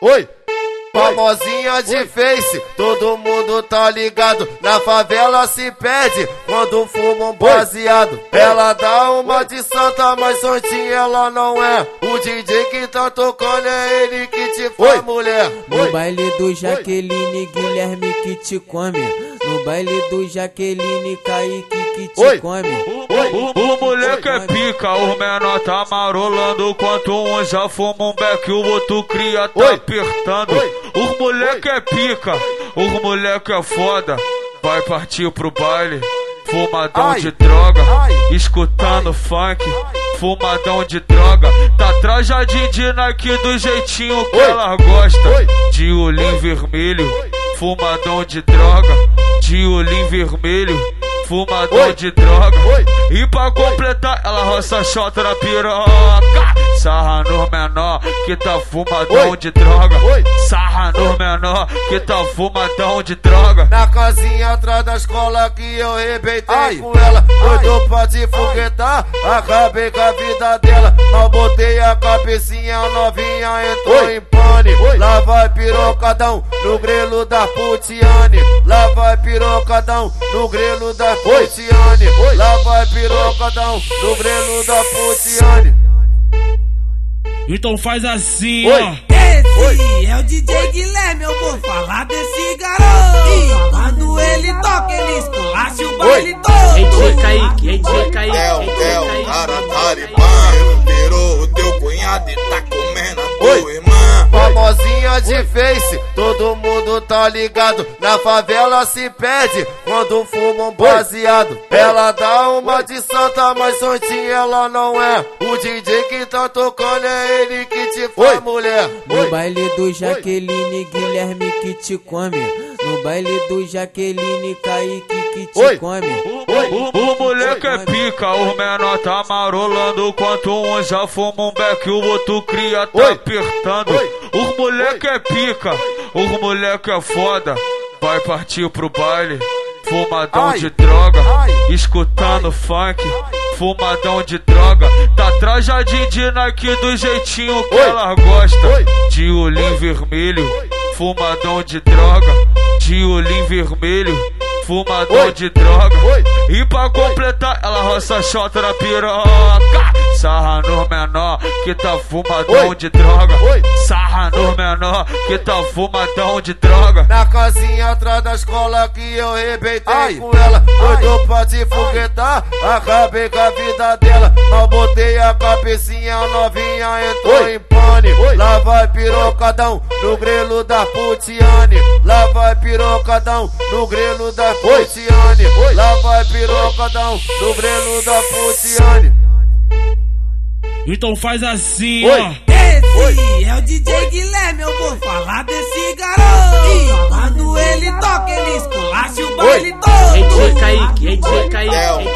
Oi! Famosinha de face, todo mundo tá ligado. Na favela se pede quando fuma um baseado. Ela dá uma de santa, mas santinha ela não é. O DJ que tá tocando é ele que te faz mulher. No baile do Jaqueline, Guilherme que te come. No baile do Jaqueline, Kaique que te Oi. come. Moleque é pica, o menor tá marolando Enquanto um já fuma um beck, o outro cria tá Oi. apertando Oi. O moleque é pica, o moleque é foda Vai partir pro baile, fumadão Ai. de droga Ai. Escutando funk, fumadão de droga Tá trajadinho de Nike do jeitinho que Oi. ela gosta Oi. De olhinho vermelho, fumadão de droga De olhinho vermelho, fumadão Oi. de droga Oi. e pra completar, ela roça chota na piroca. Sarra no que tá fumadão Oi. de droga. Oi. Sarra no menor, que tá fumadão de droga. Na casinha atrás da escola que eu rebentei Ai. com ela. Doido pra te foguetar, acabei com a vida dela. Mal botei a cabecinha, a novinha entrou Oi. em pane. Oi. Lá vai pirocadão no grelo da Putiane. Lá vai pirocadão no grelo da Putiane. Lá vai pirocadão no grelo da Putiane. Então faz assim, Oi. ó. Esse é o DJ Guilherme, Famosinha de face, todo mundo tá ligado. Na favela se pede quando fuma um baseado. Ela dá uma de santa, mas santinha ela não é. O DJ que tá tocando é ele que te faz mulher. No baile do Jaqueline, Guilherme que te come. No baile do Jaqueline, Kaique que te Oi. come. O, o moleque é pica, o menor tá marolando. Enquanto um já fuma um beck, o outro cria tá Oi. apertando. Oi. O moleque é pica, o moleque é foda. Vai partir pro baile, fumadão de droga. Escutando funk, fumadão de droga. Tá trajadinho de Nike do jeitinho que ela gosta. De olhinho vermelho, fumadão de droga. De olhinho vermelho, fumadão Oi. de droga. Oi. E pra completar, ela roça chota na piroca. Sarra no menor, que tá fumadão Oi. de droga. Oi. Sarra no menor, que tá fumadão de droga. Na casinha atrás da escola que eu rebentei Ai. com ela. Doido pra te foguetar, acabei com a vida dela. Mal botei a cabecinha, a novinha entrou em pane. Lá vai pirocadão no grelo da Putiane. Lá vai pirocadão no grelo da Putiane. Lá vai pirocadão no grelo da Putiane. Então faz assim, Oi. ó. Esse é o DJ Guilherme, eu vou falar desse garoto. E quando ele toca, ele esculacha o baile todo. Ei, DJ Kaique, ei, DJ Kaique, É o, ei,